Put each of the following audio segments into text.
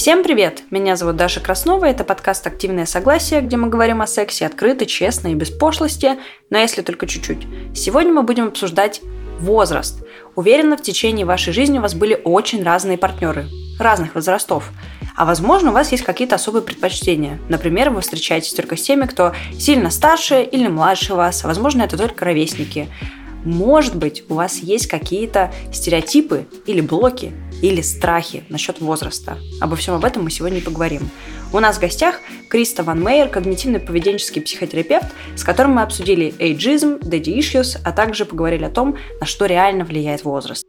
Всем привет! Меня зовут Даша Краснова, это подкаст «Активное согласие», где мы говорим о сексе открыто, честно и без пошлости, но если только чуть-чуть. Сегодня мы будем обсуждать возраст. Уверена, в течение вашей жизни у вас были очень разные партнеры, разных возрастов. А возможно, у вас есть какие-то особые предпочтения. Например, вы встречаетесь только с теми, кто сильно старше или младше вас, а возможно, это только ровесники. Может быть, у вас есть какие-то стереотипы или блоки, или страхи насчет возраста. Обо всем об этом мы сегодня и поговорим. У нас в гостях Криста Ван Мейер, когнитивно-поведенческий психотерапевт, с которым мы обсудили эйджизм, daddy issues, а также поговорили о том, на что реально влияет возраст.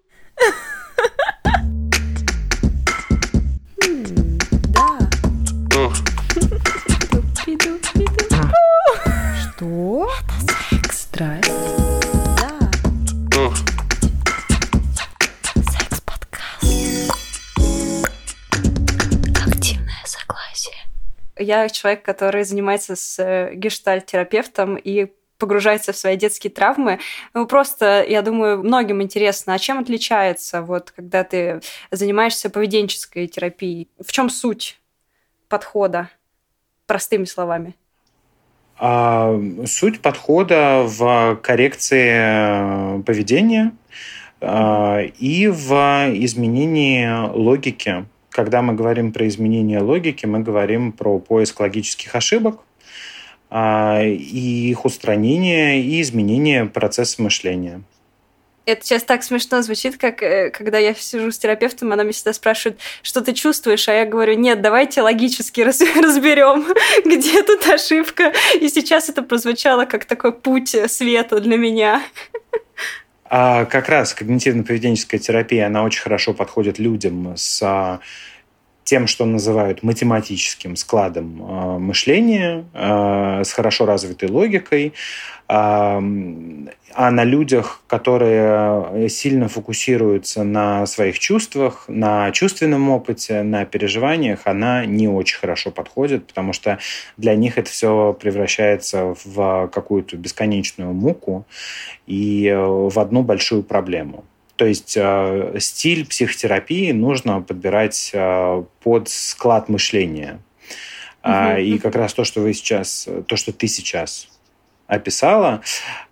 Что? Здрасте. Я человек, который занимается с э, гештальт-терапевтом и погружается в свои детские травмы. Ну, просто, я думаю, многим интересно, а чем отличается, вот, когда ты занимаешься поведенческой терапией? В чем суть подхода, простыми словами? А, суть подхода в коррекции э, поведения а, и в изменении логики когда мы говорим про изменение логики, мы говорим про поиск логических ошибок, а, и их устранение и изменение процесса мышления. Это сейчас так смешно звучит, как э, когда я сижу с терапевтом, она меня всегда спрашивает, что ты чувствуешь, а я говорю, нет, давайте логически раз разберем, где тут ошибка. И сейчас это прозвучало как такой путь света для меня. А как раз когнитивно-поведенческая терапия, она очень хорошо подходит людям с а, тем, что называют математическим складом э, мышления, э, с хорошо развитой логикой, а на людях, которые сильно фокусируются на своих чувствах, на чувственном опыте, на переживаниях, она не очень хорошо подходит, потому что для них это все превращается в какую-то бесконечную муку и э, в одну большую проблему. То есть э, стиль психотерапии нужно подбирать э, под склад мышления. Угу. И как раз то, что вы сейчас, то, что ты сейчас описала,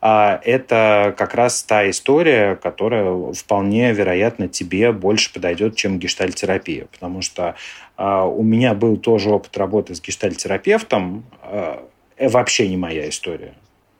а, это как раз та история, которая вполне вероятно тебе больше подойдет, чем гештальтерапия. Потому что а, у меня был тоже опыт работы с гештальтерапевтом. А, вообще не моя история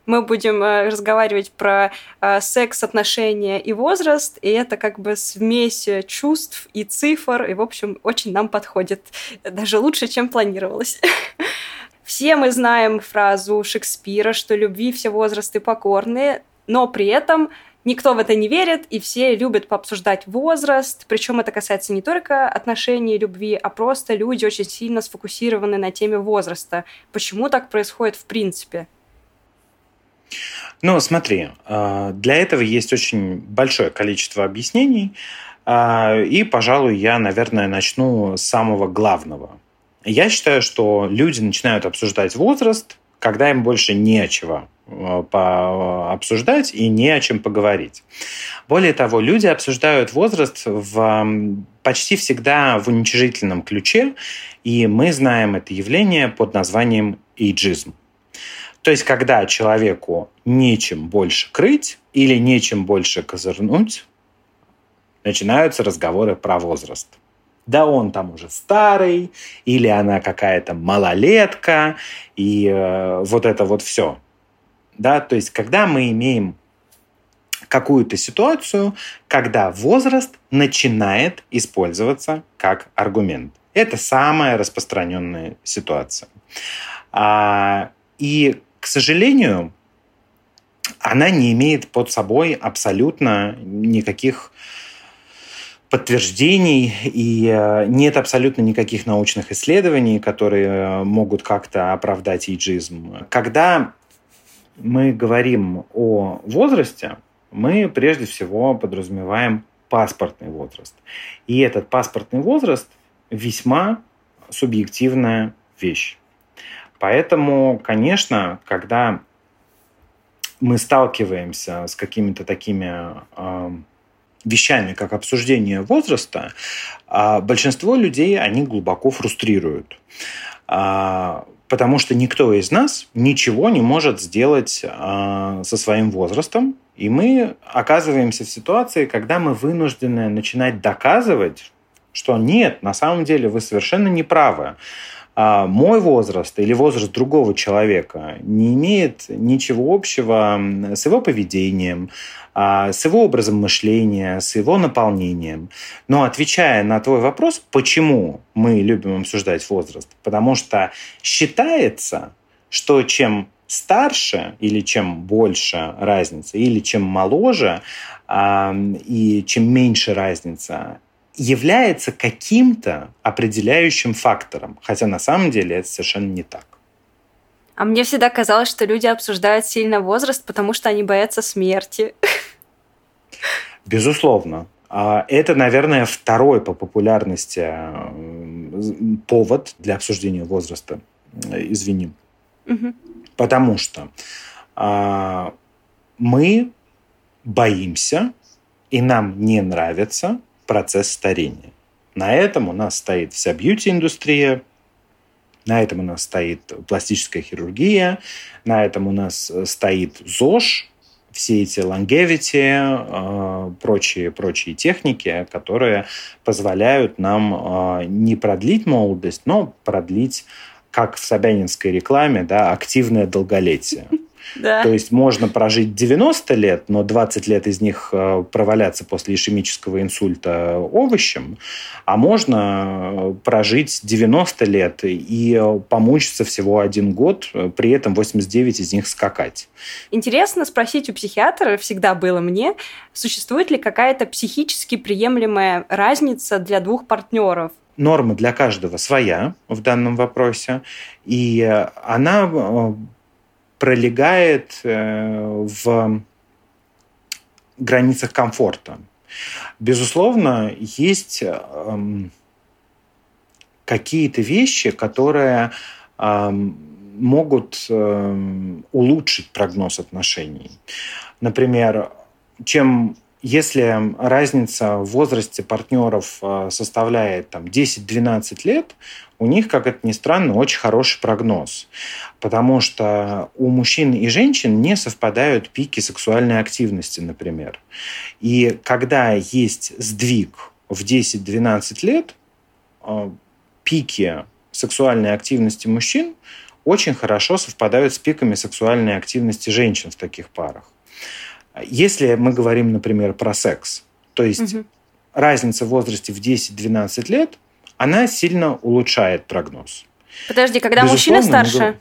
мы будем э, разговаривать про э, секс, отношения и возраст, и это как бы смесь чувств и цифр, и, в общем, очень нам подходит, даже лучше, чем планировалось. Все мы знаем фразу Шекспира, что любви все возрасты покорные, но при этом никто в это не верит, и все любят пообсуждать возраст. Причем это касается не только отношений и любви, а просто люди очень сильно сфокусированы на теме возраста. Почему так происходит в принципе? Ну, смотри, а, для этого есть очень большое количество объяснений, а, и, пожалуй, я, наверное, начну с самого главного. Я считаю, что люди начинают обсуждать возраст, когда им больше не о чего а, обсуждать и не о чем поговорить. Более того, люди обсуждают возраст в, почти всегда в уничижительном ключе, и мы знаем это явление под названием эйджизм. То есть, когда человеку нечем больше крыть или нечем больше козырнуть, начинаются разговоры про возраст. Да он там уже старый, или она какая-то малолетка, и э, вот это вот все. Да, то есть, когда мы имеем какую-то ситуацию, когда возраст начинает использоваться как аргумент. Это самая распространенная ситуация. А, и к сожалению, она не имеет под собой абсолютно никаких подтверждений и э, нет абсолютно никаких научных исследований, которые э, могут как-то оправдать иджизм. Когда мы говорим о возрасте, мы прежде всего подразумеваем паспортный возраст. И этот паспортный возраст весьма субъективная вещь. Поэтому, конечно, когда мы сталкиваемся с какими-то такими э, вещами, как обсуждение возраста, а большинство людей, они глубоко фрустрируют. А, потому что никто из нас ничего не может сделать а, со своим возрастом, и мы оказываемся в ситуации, когда мы вынуждены начинать доказывать, что нет, на самом деле вы совершенно не правы. А мой возраст или возраст другого человека не имеет ничего общего с его поведением, а, с его образом мышления, с его наполнением. Но отвечая на твой вопрос, почему мы любим обсуждать возраст, потому что считается, что чем старше или чем больше разница, или чем моложе и чем меньше разница, является каким-то определяющим фактором, хотя на самом деле это совершенно не так. А мне всегда казалось, что люди обсуждают сильно возраст, потому что они боятся смерти. Безусловно. А это, наверное, второй по популярности повод для обсуждения возраста. Извини. Угу. Потому что а, мы боимся, и нам не нравится процесс старения. На этом у нас стоит вся бьюти-индустрия, на этом у нас стоит пластическая хирургия, на этом у нас э, стоит ЗОЖ, все эти longevity, э, прочие, прочие техники, которые позволяют нам э, не продлить молодость, но продлить, как в Собянинской рекламе, да, активное долголетие. Да. То есть можно прожить 90 лет, но 20 лет из них э, проваляться после ишемического инсульта овощем, а можно э, прожить 90 лет и э, помучиться всего один год, при этом 89 из них скакать. Интересно спросить у психиатра, всегда было мне, существует ли какая-то психически приемлемая разница для двух партнеров? Норма для каждого своя в данном вопросе, и она пролегает э, в границах комфорта. Безусловно, есть эм, какие-то вещи, которые эм, могут эм, улучшить прогноз отношений. Например, чем если разница в возрасте партнеров э, составляет там, 10-12 лет, у них, как это ни странно, очень хороший прогноз. Потому что у мужчин и женщин не совпадают пики сексуальной активности, например. И когда есть сдвиг в 10-12 лет, э, пики сексуальной активности мужчин очень хорошо совпадают с пиками сексуальной активности женщин в таких парах. Если мы говорим, например, про секс, то есть угу. разница в возрасте в 10-12 лет, она сильно улучшает прогноз. Подожди, когда Безусловно, мужчина старше? Мы...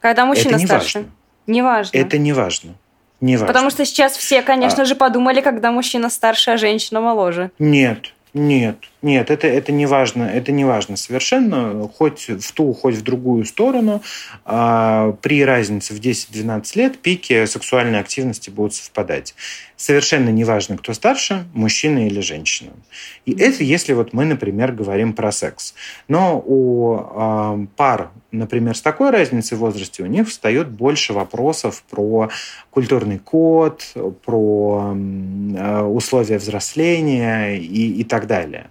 Когда мужчина это не старше? Важно. Не важно. Это не важно. Не важно. Потому что сейчас все, конечно а... же, подумали, когда мужчина старше, а женщина моложе. Нет, нет, нет, это, это не важно, это не важно совершенно, хоть в ту, хоть в другую сторону. А, при разнице в 10-12 лет пики сексуальной активности будут совпадать. Совершенно не важно, кто старше, мужчина или женщина. И это если вот мы, например, говорим про секс. Но у э, пар, например, с такой разницей в возрасте, у них встает больше вопросов про культурный код, про э, условия взросления и, и так далее.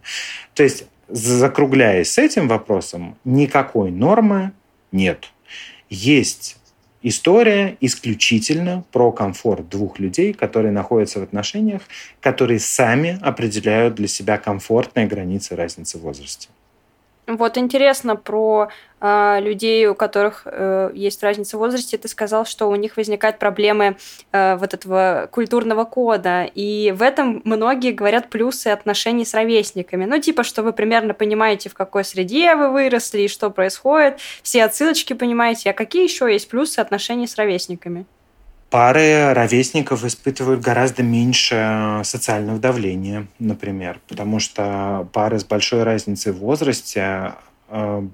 То есть, закругляясь с этим вопросом, никакой нормы нет. Есть история исключительно про комфорт двух людей, которые находятся в отношениях, которые сами определяют для себя комфортные границы разницы в возрасте. Вот интересно про э, людей, у которых э, есть разница в возрасте. Ты сказал, что у них возникают проблемы э, вот этого культурного кода. И в этом многие говорят плюсы отношений с ровесниками. Ну, типа, что вы примерно понимаете, в какой среде вы выросли и что происходит. Все отсылочки понимаете. А какие еще есть плюсы отношений с ровесниками? Пары ровесников испытывают гораздо меньше социального давления, например, потому что пары с большой разницей в возрасте э,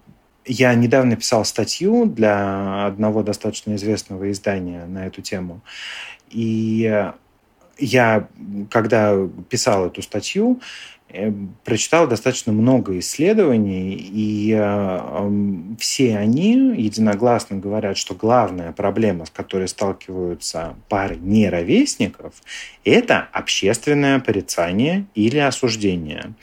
я недавно писал статью для одного достаточно известного издания на эту тему. И я, когда писал эту статью, э, прочитал достаточно много исследований, и э, все они единогласно говорят, что главная проблема, с которой сталкиваются пары неровесников, это общественное порицание или осуждение.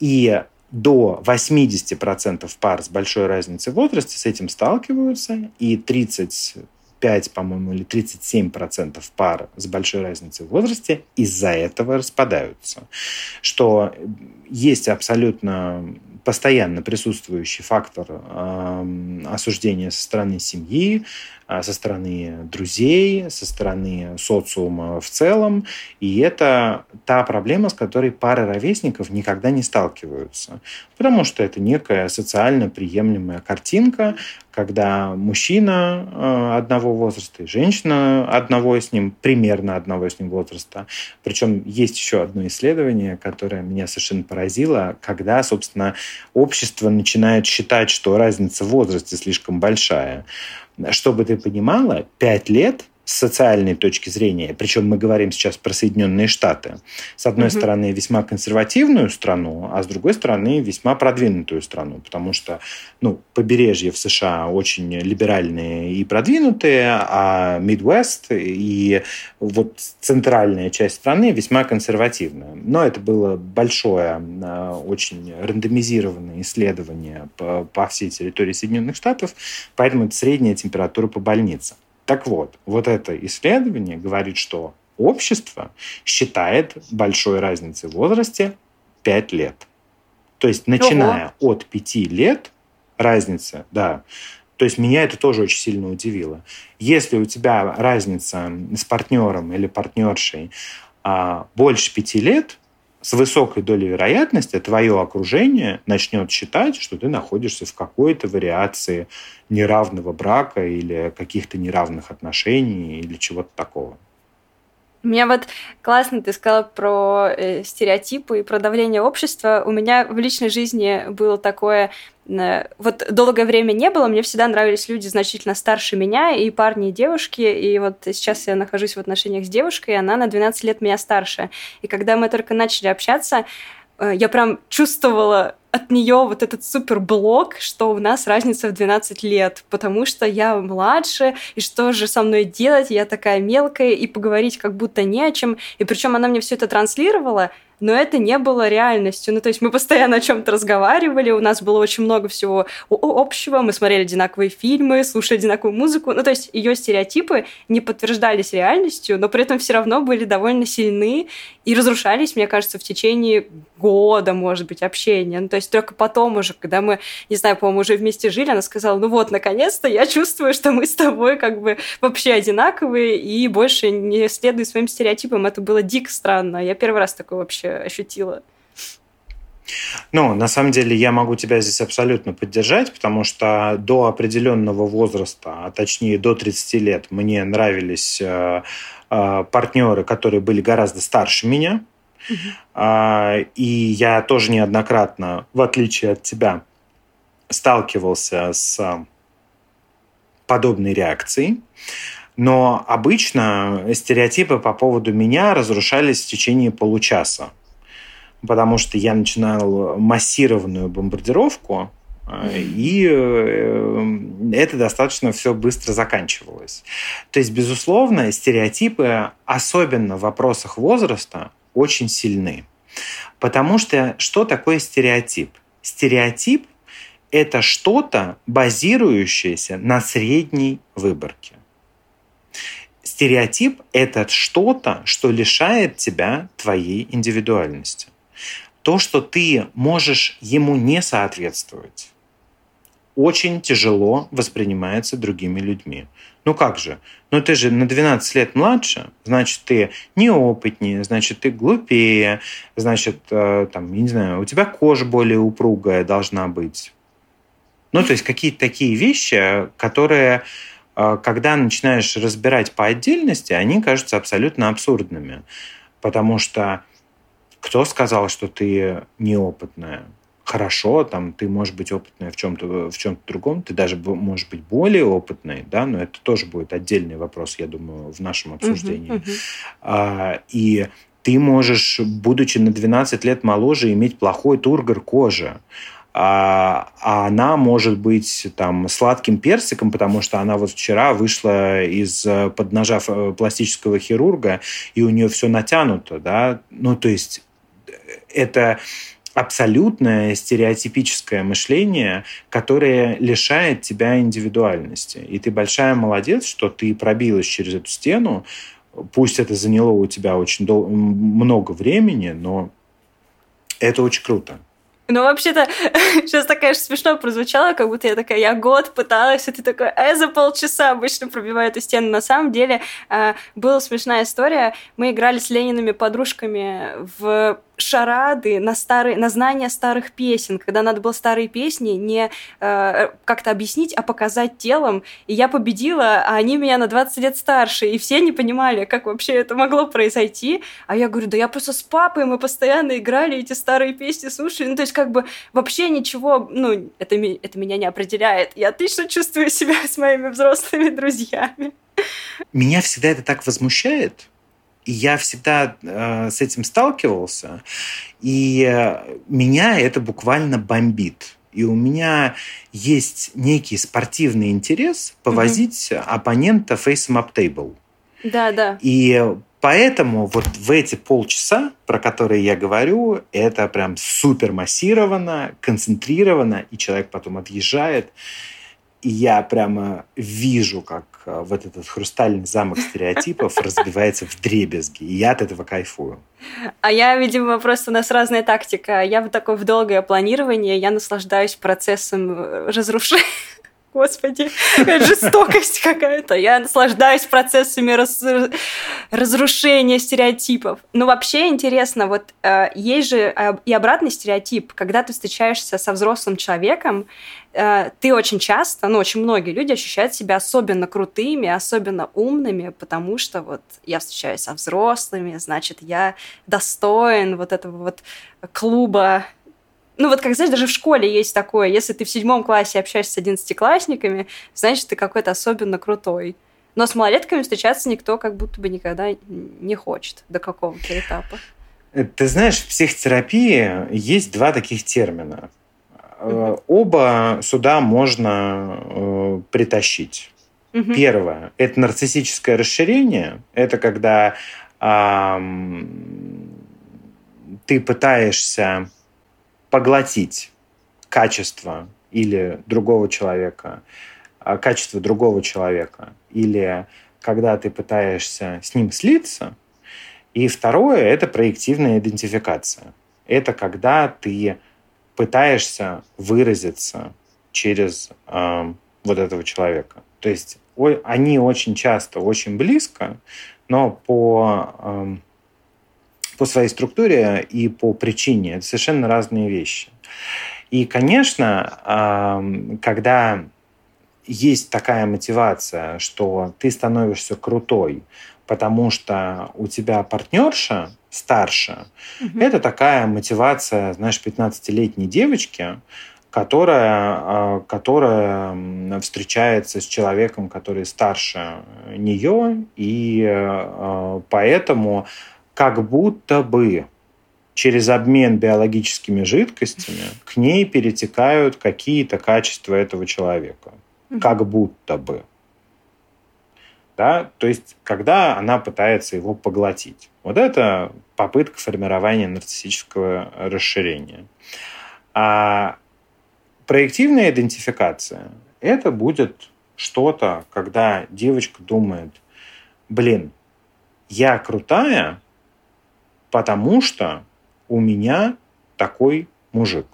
И до 80% пар с большой разницей в возрасте с этим сталкиваются, и 30 35, по-моему, или 37 процентов пар с большой разницей в возрасте из-за этого распадаются. Что есть абсолютно постоянно присутствующий фактор э, осуждения со стороны семьи, со стороны друзей, со стороны социума в целом. И это та проблема, с которой пары ровесников никогда не сталкиваются. Потому что это некая социально приемлемая картинка, когда мужчина э, одного возраста и женщина одного с ним, примерно одного с ним возраста. Причем есть еще одно исследование, которое меня совершенно поразило, когда, собственно, общество начинает считать, что разница в возрасте слишком большая. Чтобы ты понимала, пять лет с социальной точки зрения, причем мы говорим сейчас про Соединенные Штаты, с одной угу. стороны весьма консервативную страну, а с другой стороны весьма продвинутую страну, потому что ну, побережье в США очень либеральные и продвинутые, а Midwest и вот центральная часть страны весьма консервативная. Но это было большое, а, очень рандомизированное исследование по, по всей территории Соединенных Штатов, поэтому это средняя температура по больнице. Так вот, вот это исследование говорит, что общество считает большой разницей в возрасте 5 лет. То есть, начиная Ого. от 5 лет, разница, да. То есть, меня это тоже очень сильно удивило. Если у тебя разница с партнером или партнершей а, больше 5 лет, с высокой долей вероятности твое окружение начнет считать, что ты находишься в какой-то вариации неравного брака или каких-то неравных отношений или чего-то такого. У меня вот классно ты сказала про э, стереотипы и про давление общества. У меня в личной жизни было такое вот долгое время не было, мне всегда нравились люди значительно старше меня, и парни, и девушки, и вот сейчас я нахожусь в отношениях с девушкой, и она на 12 лет меня старше. И когда мы только начали общаться, э, я прям чувствовала от нее вот этот супер блок, что у нас разница в 12 лет, потому что я младше, и что же со мной делать, я такая мелкая, и поговорить как будто не о чем. И причем она мне все это транслировала, но это не было реальностью. Ну, то есть мы постоянно о чем-то разговаривали, у нас было очень много всего общего, мы смотрели одинаковые фильмы, слушали одинаковую музыку. Ну, то есть ее стереотипы не подтверждались реальностью, но при этом все равно были довольно сильны и разрушались, мне кажется, в течение года, может быть, общения. Ну, то есть только потом уже, когда мы, не знаю, по-моему, уже вместе жили, она сказала, ну вот, наконец-то я чувствую, что мы с тобой как бы вообще одинаковые и больше не следуй своим стереотипам. Это было дико странно. Я первый раз такое вообще ощутила. Ну, на самом деле я могу тебя здесь абсолютно поддержать, потому что до определенного возраста, а точнее до 30 лет, мне нравились э, э, партнеры, которые были гораздо старше меня. Э, и я тоже неоднократно, в отличие от тебя, сталкивался с подобной реакцией. Но обычно стереотипы по поводу меня разрушались в течение получаса потому что я начинал массированную бомбардировку, э, и э, это достаточно все быстро заканчивалось. То есть, безусловно, стереотипы, особенно в вопросах возраста, очень сильны. Потому что что такое стереотип? Стереотип – это что-то, базирующееся на средней выборке. Стереотип – это что-то, что лишает тебя твоей индивидуальности то, что ты можешь ему не соответствовать, очень тяжело воспринимается другими людьми. Ну как же? Ну ты же на 12 лет младше, значит, ты неопытнее, значит, ты глупее, значит, э, там, я не знаю, у тебя кожа более упругая должна быть. Ну, то есть какие-то такие вещи, которые, э, когда начинаешь разбирать по отдельности, они кажутся абсолютно абсурдными. Потому что кто сказал, что ты неопытная? Хорошо, там ты можешь быть опытная в чем-то в чем-то другом, ты даже можешь быть более опытной, да, но это тоже будет отдельный вопрос, я думаю, в нашем обсуждении. Uh-huh, uh-huh. А, и ты можешь, будучи на 12 лет моложе, иметь плохой тургор кожи. А, а она может быть там сладким персиком, потому что она вот вчера вышла из под ножа пластического хирурга, и у нее все натянуто, да, ну то есть это абсолютное стереотипическое мышление, которое лишает тебя индивидуальности. И ты большая молодец, что ты пробилась через эту стену. Пусть это заняло у тебя очень дол- много времени, но это очень круто. Ну, вообще-то, сейчас так, конечно, смешно прозвучало, как будто я такая, я год пыталась, и ты такой, э, за полчаса обычно пробиваю эту стену. На самом деле, э, была смешная история. Мы играли с Лениными подружками в шарады на, старые, на знание старых песен, когда надо было старые песни не э, как-то объяснить, а показать телом. И я победила, а они меня на 20 лет старше. И все не понимали, как вообще это могло произойти. А я говорю, да я просто с папой, мы постоянно играли эти старые песни, слушали. Ну, то есть как бы вообще ничего, ну, это, это меня не определяет. Я отлично чувствую себя с моими взрослыми друзьями. Меня всегда это так возмущает, и я всегда э, с этим сталкивался, и э, меня это буквально бомбит. И у меня есть некий спортивный интерес повозить mm-hmm. оппонента фейсом table. Да, да. И поэтому вот в эти полчаса, про которые я говорю, это прям супер массированно, концентрировано, и человек потом отъезжает. И я прямо вижу, как вот этот хрустальный замок стереотипов разбивается в дребезги. И я от этого кайфую. А я, видимо, просто у нас разная тактика. Я в такое в долгое планирование, я наслаждаюсь процессом э, разрушения Господи, жестокость какая-то. Я наслаждаюсь процессами раз, разрушения стереотипов. Ну, вообще интересно, вот э, есть же э, и обратный стереотип. Когда ты встречаешься со взрослым человеком, э, ты очень часто, ну, очень многие люди ощущают себя особенно крутыми, особенно умными, потому что вот я встречаюсь со взрослыми, значит, я достоин вот этого вот клуба ну вот как, знаешь, даже в школе есть такое, если ты в седьмом классе общаешься с одиннадцатиклассниками, значит, ты какой-то особенно крутой. Но с малолетками встречаться никто как будто бы никогда не хочет до какого-то этапа. Э, ты знаешь, в психотерапии есть два таких термина. Mm-hmm. Оба сюда можно э, притащить. Mm-hmm. Первое – это нарциссическое расширение. Это когда э, ты пытаешься поглотить качество или другого человека, а, качество другого человека, или когда ты пытаешься с ним слиться. И второе – это проективная идентификация. Это когда ты пытаешься выразиться через э, вот этого человека. То есть о, они очень часто очень близко, но по по своей структуре и по причине. Это совершенно разные вещи. И, конечно, когда есть такая мотивация, что ты становишься крутой, потому что у тебя партнерша старше, угу. это такая мотивация, знаешь, 15-летней девочки, которая, а, которая встречается с человеком, который старше нее, и а, поэтому как будто бы через обмен биологическими жидкостями к ней перетекают какие-то качества этого человека. Как будто бы. Да? То есть, когда она пытается его поглотить. Вот это попытка формирования нарциссического расширения. А проективная идентификация – это будет что-то, когда девочка думает, блин, я крутая, потому что у меня такой мужик.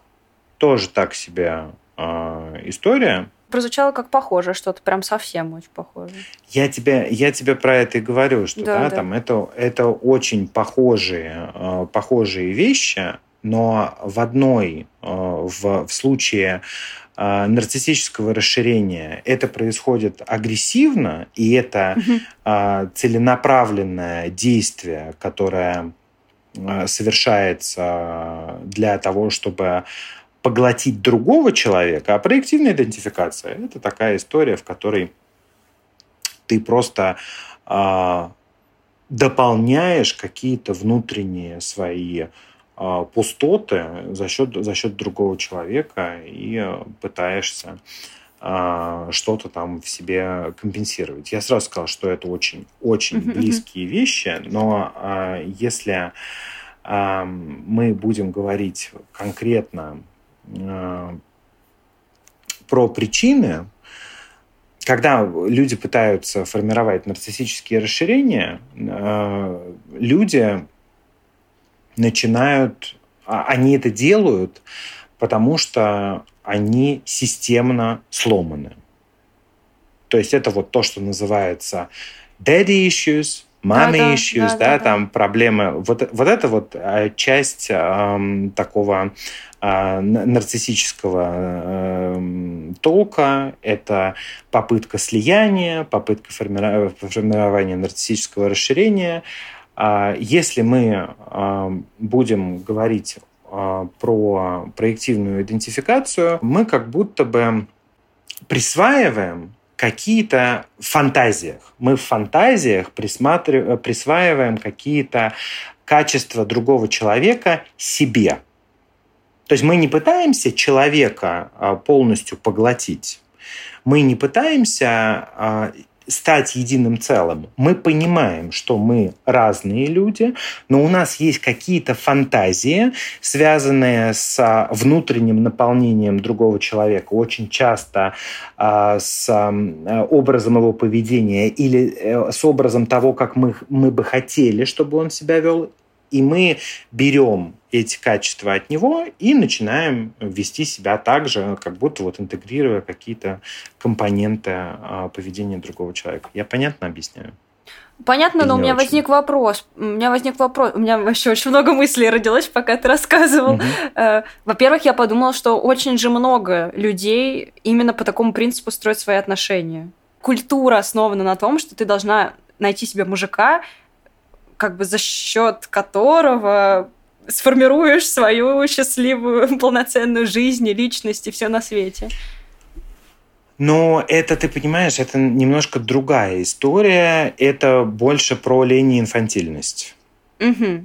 Тоже так себе э, история. Прозвучало как похоже, что-то прям совсем очень похоже. Я тебе, я тебе про это и говорю, что да, да, да. там это, это очень похожие, э, похожие вещи, но в одной, э, в, в случае э, нарциссического расширения это происходит агрессивно, и это угу. целенаправленное действие, которое Э, совершается для того, чтобы поглотить другого человека, а проективная идентификация – это такая история, в которой ты просто э, дополняешь какие-то внутренние свои а, пустоты за счет, за счет другого человека и пытаешься а, что-то там в себе компенсировать. Я сразу сказал, что это очень, очень uh-huh, близкие вещи, но а, если мы будем говорить конкретно про причины, когда люди пытаются формировать нарциссические расширения, люди начинают, а, они это делают, потому что они системно сломаны. То есть это вот то, что называется daddy issues, mommy да, issues, да, да, да, там проблемы. Вот, вот это вот э, часть эм, такого э, нарциссического э, толка, это попытка слияния, попытка формирования, формирования нарциссического расширения. Э, если мы э, будем говорить про проективную идентификацию, мы как будто бы присваиваем какие-то фантазиях. Мы в фантазиях присваиваем какие-то качества другого человека себе. То есть мы не пытаемся человека а, полностью поглотить. Мы не пытаемся а, стать единым целым. Мы понимаем, что мы разные люди, но у нас есть какие-то фантазии, связанные с а, внутренним наполнением другого человека, очень часто э, с э, образом его поведения или э, с образом того, как мы, мы бы хотели, чтобы он себя вел, и мы берем эти качества от него и начинаем вести себя так же, как будто вот интегрируя какие-то компоненты а, поведения другого человека. Я понятно объясняю? Понятно, но у меня очень? возник вопрос. У меня возник вопрос. У меня вообще очень много мыслей родилось, пока ты рассказывал. Угу. Во-первых, я подумала, что очень же много людей именно по такому принципу строят свои отношения. Культура основана на том, что ты должна найти себе мужика, как бы за счет которого сформируешь свою счастливую, полноценную жизнь и личность и все на свете. Но это, ты понимаешь, это немножко другая история. Это больше про лень и инфантильность. Угу.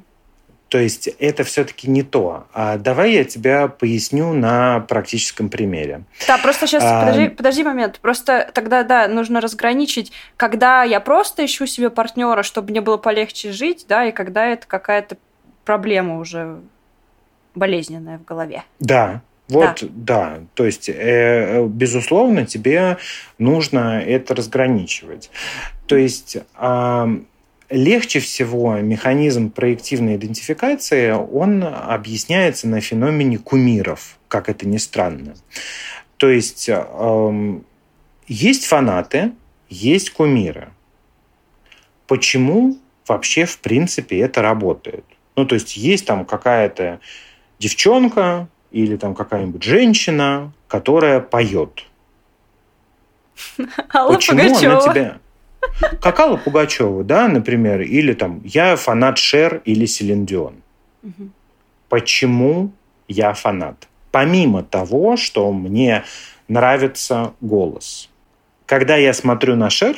То есть это все-таки не то. А давай я тебя поясню на практическом примере. Да, просто сейчас а... подожди, подожди момент. Просто тогда да, нужно разграничить, когда я просто ищу себе партнера, чтобы мне было полегче жить, да, и когда это какая-то проблема уже болезненная в голове. Да, вот, да. да. То есть, э, безусловно, тебе нужно это разграничивать. То есть, э, легче всего механизм проективной идентификации, он объясняется на феномене кумиров, как это ни странно. То есть, э, есть фанаты, есть кумиры. Почему вообще, в принципе, это работает? Ну, то есть есть там какая-то девчонка или там какая-нибудь женщина, которая поет. Алла Почему Пугачева. она тебя... Как Алла Пугачева, да, например, или там я фанат Шер или Селиндион. Угу. Почему я фанат? Помимо того, что мне нравится голос. Когда я смотрю на Шер,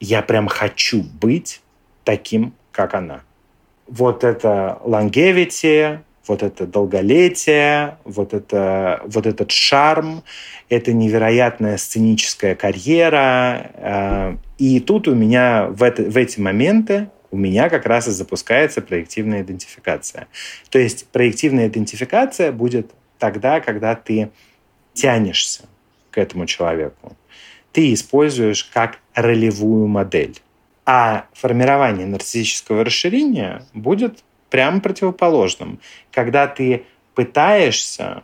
я прям хочу быть таким, как она вот это longevity, вот это долголетие, вот, это, вот этот шарм, это невероятная сценическая карьера. Э, и тут у меня в, это, в эти моменты у меня как раз и запускается проективная идентификация. То есть проективная идентификация будет тогда, когда ты тянешься к этому человеку. Ты используешь как ролевую модель. А формирование нарциссического расширения будет прямо противоположным. Когда ты пытаешься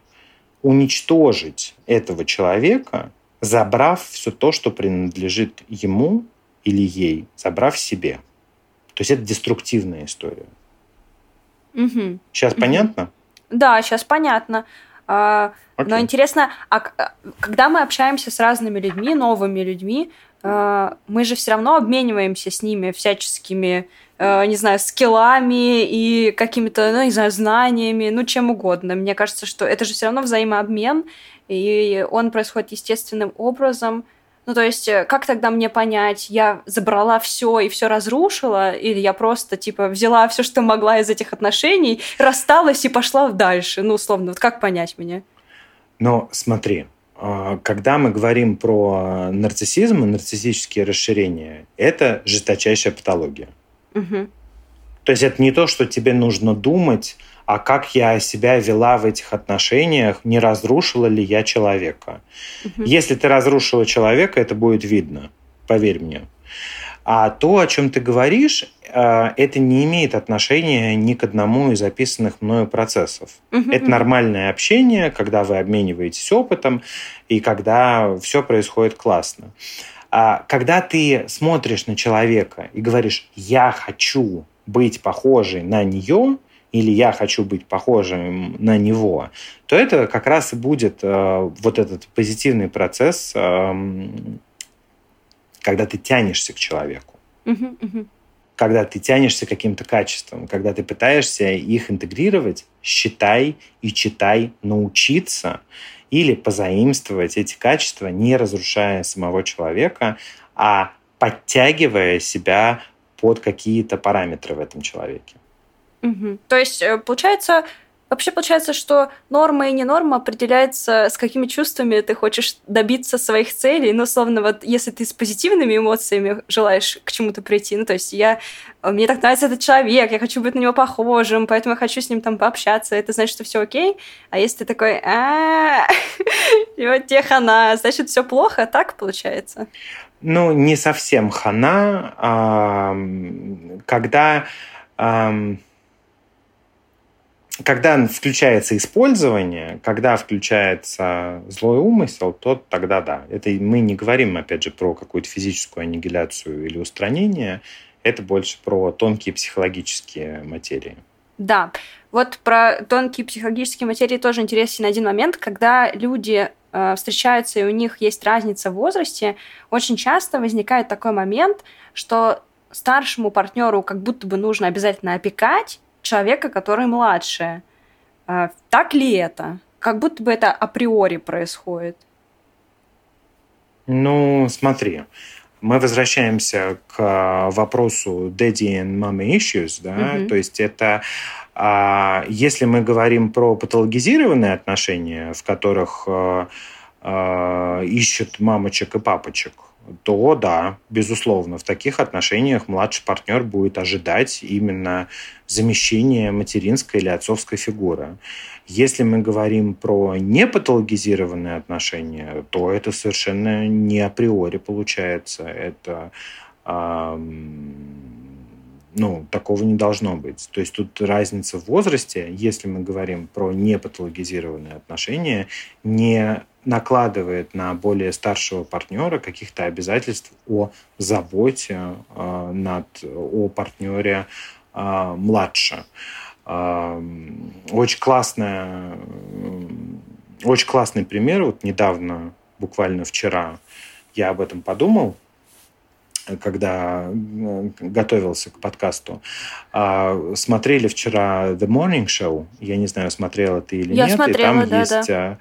уничтожить этого человека, забрав все то, что принадлежит ему или ей, забрав себе. То есть это деструктивная история. Угу. Сейчас угу. понятно? Да, сейчас понятно. А, okay. Но интересно, а когда мы общаемся с разными людьми, новыми людьми, а, мы же все равно обмениваемся с ними всяческими, а, не знаю, скиллами и какими-то, ну, не знаю, знаниями, ну, чем угодно. Мне кажется, что это же все равно взаимообмен, и он происходит естественным образом. Ну, то есть, э, как тогда мне понять, я забрала все и все разрушила, или я просто, типа, взяла все, что могла из этих отношений, рассталась и пошла дальше? Ну, условно, вот как понять меня? Ну, смотри, когда мы говорим про нарциссизм и нарциссические расширения, это жесточайшая патология. Угу. То есть это не то, что тебе нужно думать, а как я себя вела в этих отношениях, не разрушила ли я человека. Угу. Если ты разрушила человека, это будет видно, поверь мне. А то, о чем ты говоришь, э, это не имеет отношения ни к одному из описанных мною процессов. Угу. Это нормальное общение, когда вы обмениваетесь опытом и когда все происходит классно. А когда ты смотришь на человека и говоришь, я хочу быть похожей на нее, или я хочу быть похожим на него, то это как раз и будет э, вот этот позитивный процесс, э, когда ты тянешься к человеку. Uh-huh, uh-huh. Когда ты тянешься к каким-то качествам, когда ты пытаешься их интегрировать, считай и читай, научиться или позаимствовать эти качества, не разрушая самого человека, а подтягивая себя под какие-то параметры в этом человеке. Угу. То есть, э, получается, вообще получается, что норма и не норма определяется, с какими чувствами ты хочешь добиться своих целей. Ну, условно, вот если ты с позитивными эмоциями желаешь к чему-то прийти, ну, то есть я, э, мне так нравится этот человек, я хочу быть на него похожим, поэтому я хочу с ним там пообщаться, это значит, что все окей. А если ты такой, а вот тебе хана, значит, все плохо, так получается? Ну, не совсем хана, когда когда включается использование, когда включается злой умысел, то тогда да. Это мы не говорим, опять же, про какую-то физическую аннигиляцию или устранение. Это больше про тонкие психологические материи. Да, вот про тонкие психологические материи тоже интересен один момент, когда люди э, встречаются и у них есть разница в возрасте, очень часто возникает такой момент, что старшему партнеру как будто бы нужно обязательно опекать, человека, который младше. А, так ли это? Как будто бы это априори происходит. Ну, смотри, мы возвращаемся к вопросу daddy and mommy issues, да, mm-hmm. то есть это а, если мы говорим про патологизированные отношения, в которых а, а, ищут мамочек и папочек, то да, безусловно, в таких отношениях младший партнер будет ожидать именно замещения материнской или отцовской фигуры. Если мы говорим про непатологизированные отношения, то это совершенно не априори получается. Это ну, такого не должно быть. То есть тут разница в возрасте, если мы говорим про непатологизированные отношения, не накладывает на более старшего партнера каких-то обязательств о заботе э, над, о партнере э, младше. Э, очень классная, очень классный пример. Вот недавно, буквально вчера, я об этом подумал когда готовился к подкасту. Смотрели вчера The Morning Show. Я не знаю, смотрела ты или Я нет. Смотрела, и там да, есть, да.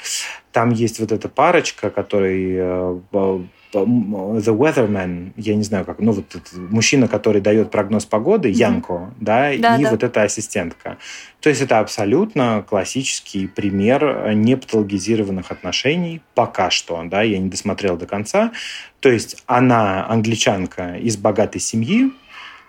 там есть вот эта парочка, который э, The Weatherman, я не знаю как, ну вот этот мужчина, который дает прогноз погоды, mm-hmm. Янко, да, да, и да. вот эта ассистентка. То есть это абсолютно классический пример непатологизированных отношений пока что, да, я не досмотрел до конца. То есть она англичанка из богатой семьи,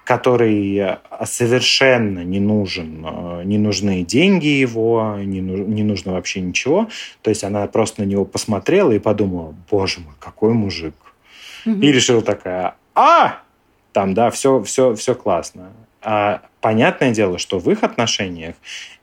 который совершенно не нужен, не нужны деньги его, не, не нужно вообще ничего. То есть она просто на него посмотрела и подумала, боже мой, какой мужик. Угу. И решила такая, а, там, да, все, все, все классно. А понятное дело, что в их отношениях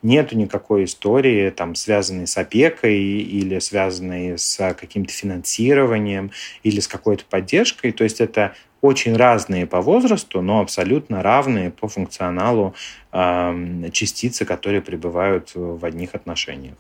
нету никакой истории, там, связанной с опекой или связанной с каким-то финансированием или с какой-то поддержкой. То есть это очень разные по возрасту, но абсолютно равные по функционалу э, частицы, которые пребывают в одних отношениях.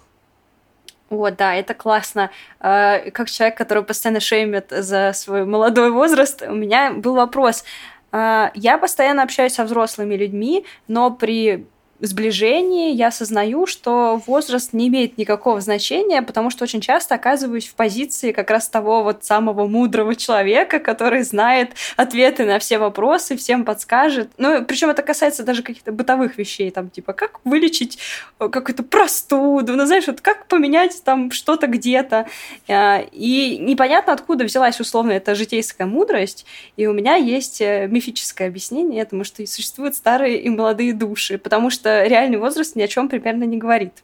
О, да, это классно. А, как человек, который постоянно шеймит за свой молодой возраст, у меня был вопрос. А, я постоянно общаюсь со взрослыми людьми, но при сближении я осознаю, что возраст не имеет никакого значения, потому что очень часто оказываюсь в позиции как раз того вот самого мудрого человека, который знает ответы на все вопросы, всем подскажет. Ну, причем это касается даже каких-то бытовых вещей, там, типа, как вылечить э, какую-то простуду, ну, знаешь, вот как поменять там что-то где-то. Э, и непонятно, откуда взялась условно эта житейская мудрость, и у меня есть э, мифическое объяснение этому, что существуют старые и молодые души, потому что реальный возраст ни о чем примерно не говорит.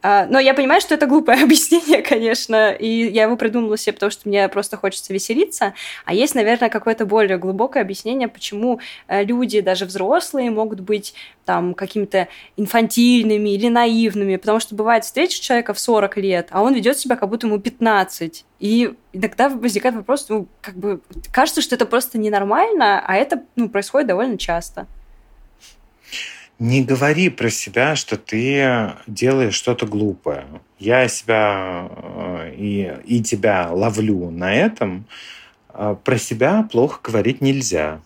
А, но я понимаю, что это глупое объяснение, конечно, и я его придумала себе, потому что мне просто хочется веселиться. А есть, наверное, какое-то более глубокое объяснение, почему э, люди, даже взрослые, могут быть там какими-то инфантильными или наивными, потому что бывает встретишь человека в 40 лет, а он ведет себя как будто ему 15. И иногда возникает вопрос, ну, как бы, кажется, что это просто ненормально, а это, ну, происходит довольно часто не говори про себя, что ты делаешь что-то глупое. Я себя э, и, и тебя ловлю на этом. А про себя плохо говорить нельзя.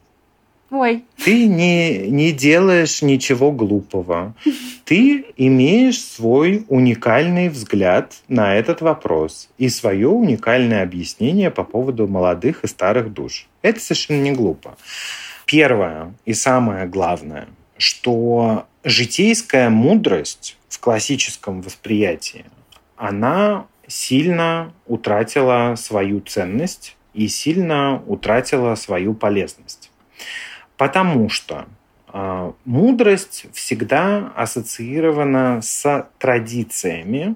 Ой. Ты не, не делаешь ничего глупого. Ты имеешь свой уникальный взгляд на этот вопрос и свое уникальное объяснение по поводу молодых и старых душ. Это совершенно не глупо. Первое и самое главное – что житейская мудрость в классическом восприятии, она сильно утратила свою ценность и сильно утратила свою полезность. Потому что э, мудрость всегда ассоциирована с традициями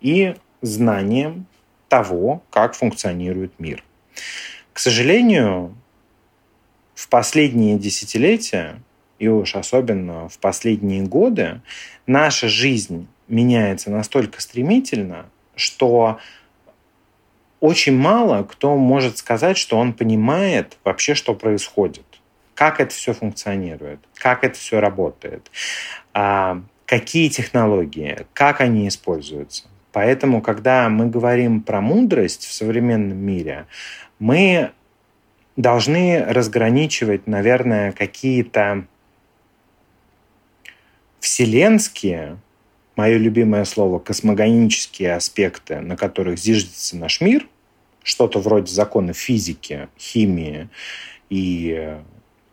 и знанием того, как функционирует мир. К сожалению, в последние десятилетия и уж особенно в последние годы, наша жизнь меняется настолько стремительно, что очень мало кто может сказать, что он понимает вообще, что происходит, как это все функционирует, как это все работает, а, какие технологии, как они используются. Поэтому, когда мы говорим про мудрость в современном мире, мы должны разграничивать, наверное, какие-то вселенские, мое любимое слово, космогонические аспекты, на которых зиждется наш мир, что-то вроде закона физики, химии и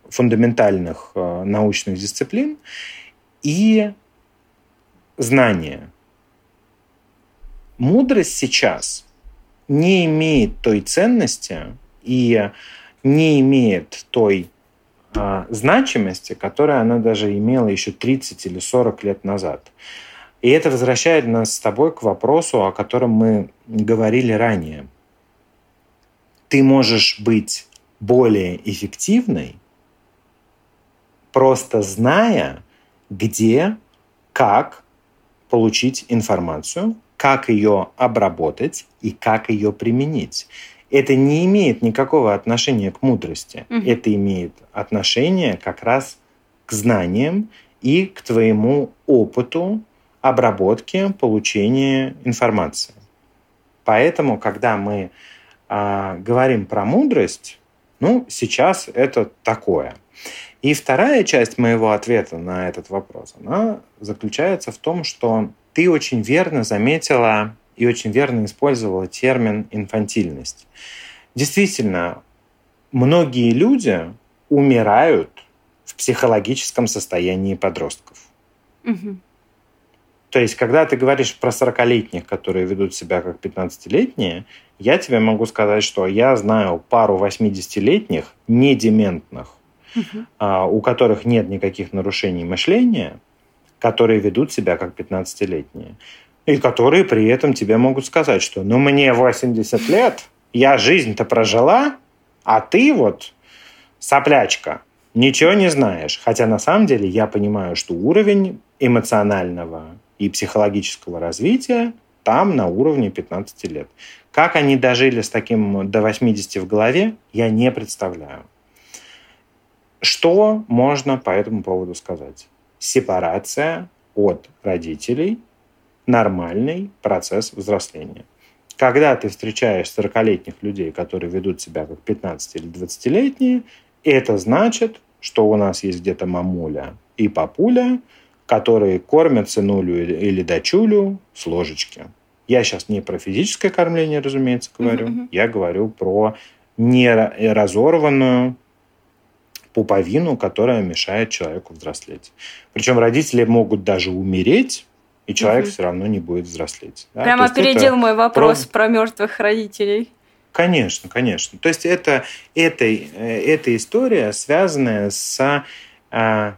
фундаментальных э, научных дисциплин, и знания. Мудрость сейчас не имеет той ценности и не имеет той значимости, которую она даже имела еще 30 или 40 лет назад. И это возвращает нас с тобой к вопросу, о котором мы говорили ранее. Ты можешь быть более эффективной, просто зная, где, как получить информацию, как ее обработать и как ее применить это не имеет никакого отношения к мудрости. Угу. Это имеет отношение как раз к знаниям и к твоему опыту обработки, получения информации. Поэтому, когда мы э, говорим про мудрость, ну, сейчас это такое. И вторая часть моего ответа на этот вопрос, она заключается в том, что ты очень верно заметила и очень верно использовала термин инфантильность. Действительно, многие люди умирают в психологическом состоянии подростков. Угу. То есть, когда ты говоришь про 40-летних, которые ведут себя как 15-летние, я тебе могу сказать, что я знаю пару 80-летних, недементных, угу. а, у которых нет никаких нарушений мышления, которые ведут себя как 15-летние и которые при этом тебе могут сказать, что ну мне 80 лет, я жизнь-то прожила, а ты вот соплячка, ничего не знаешь. Хотя на самом деле я понимаю, что уровень эмоционального и психологического развития там на уровне 15 лет. Как они дожили с таким до 80 в голове, я не представляю. Что можно по этому поводу сказать? Сепарация от родителей – нормальный процесс взросления. Когда ты встречаешь 40-летних людей, которые ведут себя как 15 или 20-летние, это значит, что у нас есть где-то мамуля и папуля, которые кормят сынулю или дочулю с ложечки. Я сейчас не про физическое кормление, разумеется, говорю. Mm-hmm. Я говорю про неразорванную пуповину, которая мешает человеку взрослеть. Причем родители могут даже умереть, и человек угу. все равно не будет взрослеть. Да? Прямо опередил мой вопрос про... про мертвых родителей. Конечно, конечно. То есть это, это, э, эта история, связанная с а,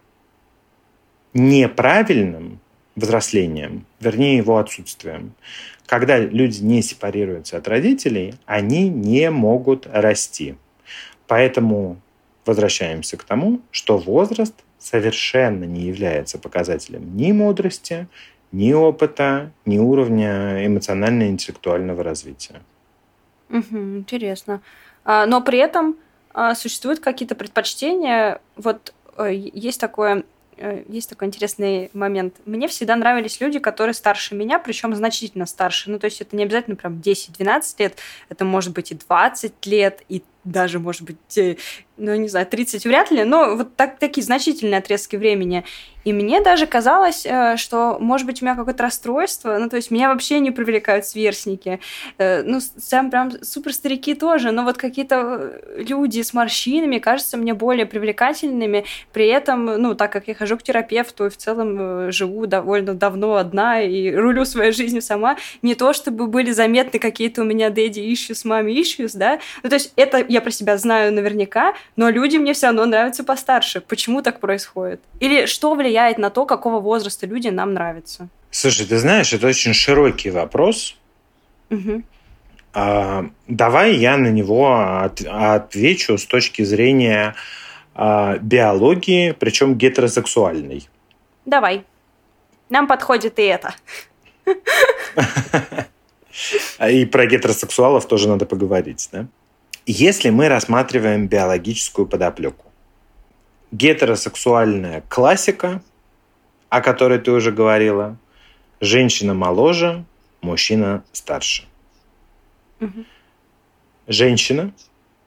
неправильным взрослением, вернее его отсутствием. Когда люди не сепарируются от родителей, они не могут расти. Поэтому возвращаемся к тому, что возраст совершенно не является показателем ни мудрости, ни опыта, ни уровня эмоционально-интеллектуального развития. Угу, интересно. А, но при этом а, существуют какие-то предпочтения. Вот э, есть такое Э, есть такой интересный момент. Мне всегда нравились люди, которые старше меня, причем значительно старше. Ну, то есть это не обязательно прям 10-12 лет, это может быть и 20 лет, и даже, может быть, э, ну, не знаю, 30 вряд ли, но вот так, такие значительные отрезки времени. И мне даже казалось, э, что, может быть, у меня какое-то расстройство, ну, то есть меня вообще не привлекают сверстники. Э, ну, сам прям супер старики тоже, но вот какие-то люди с морщинами кажутся мне более привлекательными. При этом, ну, так как я хожу к терапевту и в целом живу довольно давно одна и рулю своей жизнью сама, не то чтобы были заметны какие-то у меня дэдди issues, маме issues, да, ну, то есть это я про себя знаю наверняка, но люди мне все равно нравятся постарше. Почему так происходит? Или что влияет на то, какого возраста люди нам нравятся? Слушай, ты знаешь, это очень широкий вопрос. Угу. А, давай я на него от, отвечу с точки зрения а, биологии, причем гетеросексуальной. Давай. Нам подходит и это. И про гетеросексуалов тоже надо поговорить, да? Если мы рассматриваем биологическую подоплеку, гетеросексуальная классика, о которой ты уже говорила, женщина моложе, мужчина старше. Угу. Женщина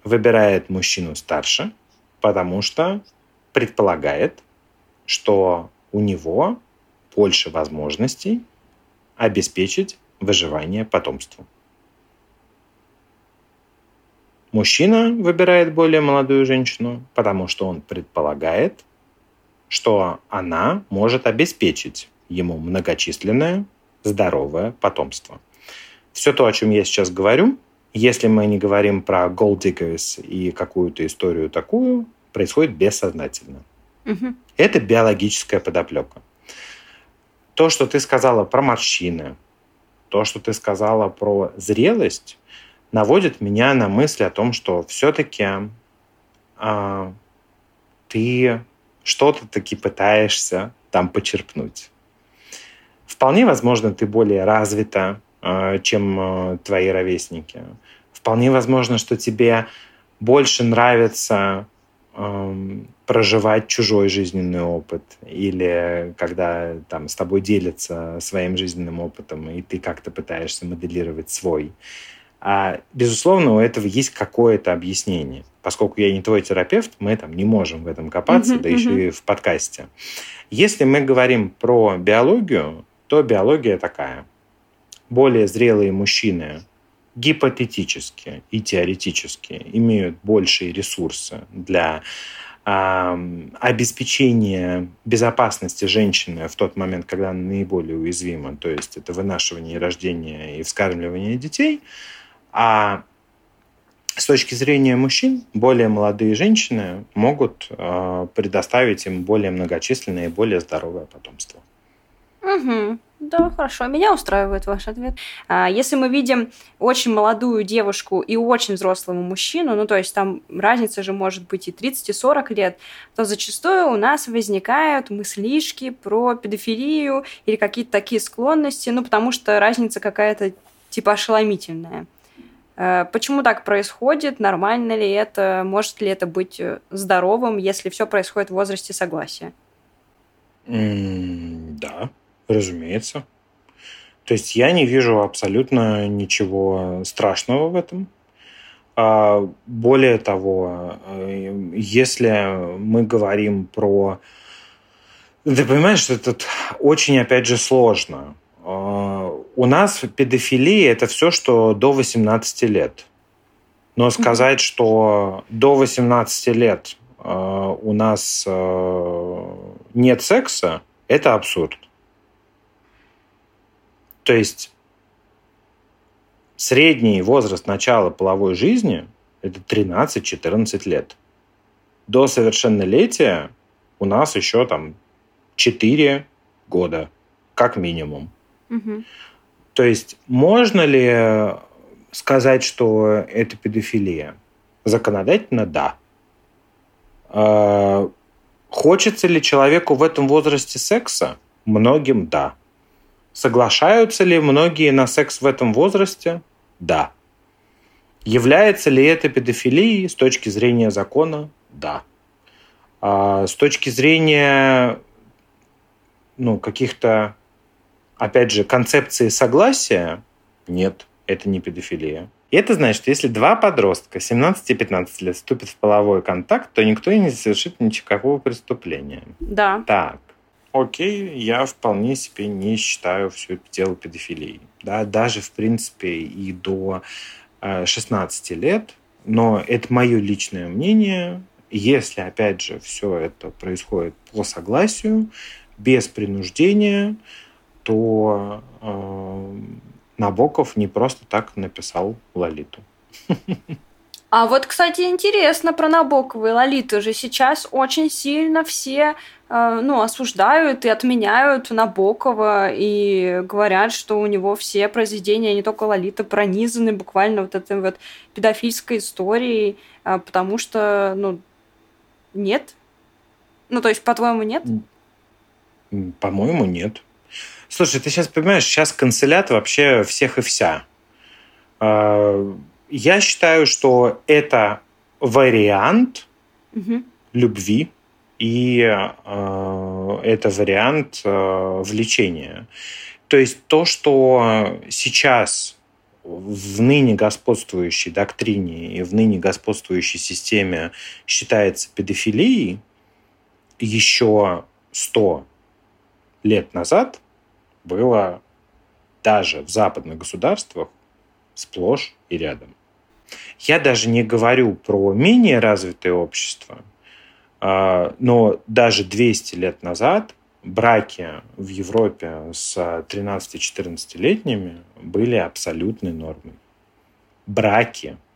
выбирает мужчину старше, потому что предполагает, что у него больше возможностей обеспечить выживание потомству. Мужчина выбирает более молодую женщину, потому что он предполагает, что она может обеспечить ему многочисленное, здоровое потомство. Все то, о чем я сейчас говорю, если мы не говорим про diggers и какую-то историю такую, происходит бессознательно. Угу. Это биологическая подоплека. То, что ты сказала про морщины, то, что ты сказала про зрелость, наводит меня на мысль о том, что все-таки э, а, ты что-то таки пытаешься там почерпнуть. Вполне возможно, ты более развита, э, чем э, твои ровесники. Вполне возможно, что тебе больше нравится э, проживать чужой жизненный опыт или когда там с тобой делятся своим жизненным опытом, и ты как-то пытаешься моделировать свой. А, безусловно, у этого есть какое-то объяснение. Поскольку я не твой терапевт, мы там не можем в этом копаться, uh-huh, да uh-huh. еще и в подкасте. Если мы говорим про биологию, то биология такая. Более зрелые мужчины гипотетически и теоретически имеют большие ресурсы для обеспечения безопасности женщины в тот момент, когда она наиболее уязвима, то есть это вынашивание, рождение и вскармливание детей – а с точки зрения мужчин, более молодые женщины могут э, предоставить им более многочисленное и более здоровое потомство. Угу. Да, хорошо. Меня устраивает ваш ответ. А, если мы видим очень молодую девушку и очень взрослого мужчину, ну, то есть там разница же может быть и 30, и 40 лет, то зачастую у нас возникают мыслишки про педофилию или какие-то такие склонности, ну, потому что разница какая-то типа ошеломительная. Э, почему так происходит? Нормально ли это? Может ли это быть э, здоровым, если все происходит в возрасте согласия? Да, разумеется. То есть я не вижу абсолютно ничего страшного в этом. А, более того, э, если мы говорим про Ты понимаешь, что это очень, опять же, сложно. У нас педофилия – это все, что до 18 лет. Но сказать, mm-hmm. что до 18 лет а, у нас а, нет секса, это абсурд. То есть средний возраст начала половой жизни – это 13-14 лет. До совершеннолетия у нас еще там 4 года, как минимум. То есть можно ли сказать, что это педофилия? Законодательно – да. А, хочется ли человеку в этом возрасте секса? Многим – да. Соглашаются ли многие на секс в этом возрасте? Да. Является ли это педофилией с точки зрения закона? Да. А с точки зрения ну, каких-то, опять же, концепции согласия, нет, это не педофилия. И это значит, что если два подростка 17 и 15 лет вступят в половой контакт, то никто и не совершит никакого преступления. Да. Так, окей, я вполне себе не считаю все это дело педофилией. Да, даже, в принципе, и до 16 э, лет. Но это мое личное мнение. Если, опять же, все это происходит по согласию, без принуждения, то э, Набоков не просто так написал Лолиту. А вот, кстати, интересно про Набокова и Лолиту же сейчас очень сильно все э, ну, осуждают и отменяют Набокова и говорят, что у него все произведения, не только Лолита, пронизаны буквально вот этой вот педофильской историей, э, потому что, ну, нет. Ну, то есть, по-твоему, нет? По-моему, нет. Слушай, ты сейчас понимаешь, сейчас канцелят вообще всех и вся. А, я считаю, что это вариант угу. любви, и э, это вариант э, влечения. То есть то, что сейчас в ныне господствующей доктрине и в ныне господствующей системе считается педофилией, еще сто лет назад было даже в западных государствах сплошь и рядом. Я даже не говорю про менее развитые общества, но даже 200 лет назад браки в Европе с 13-14-летними были абсолютной нормой. Браки –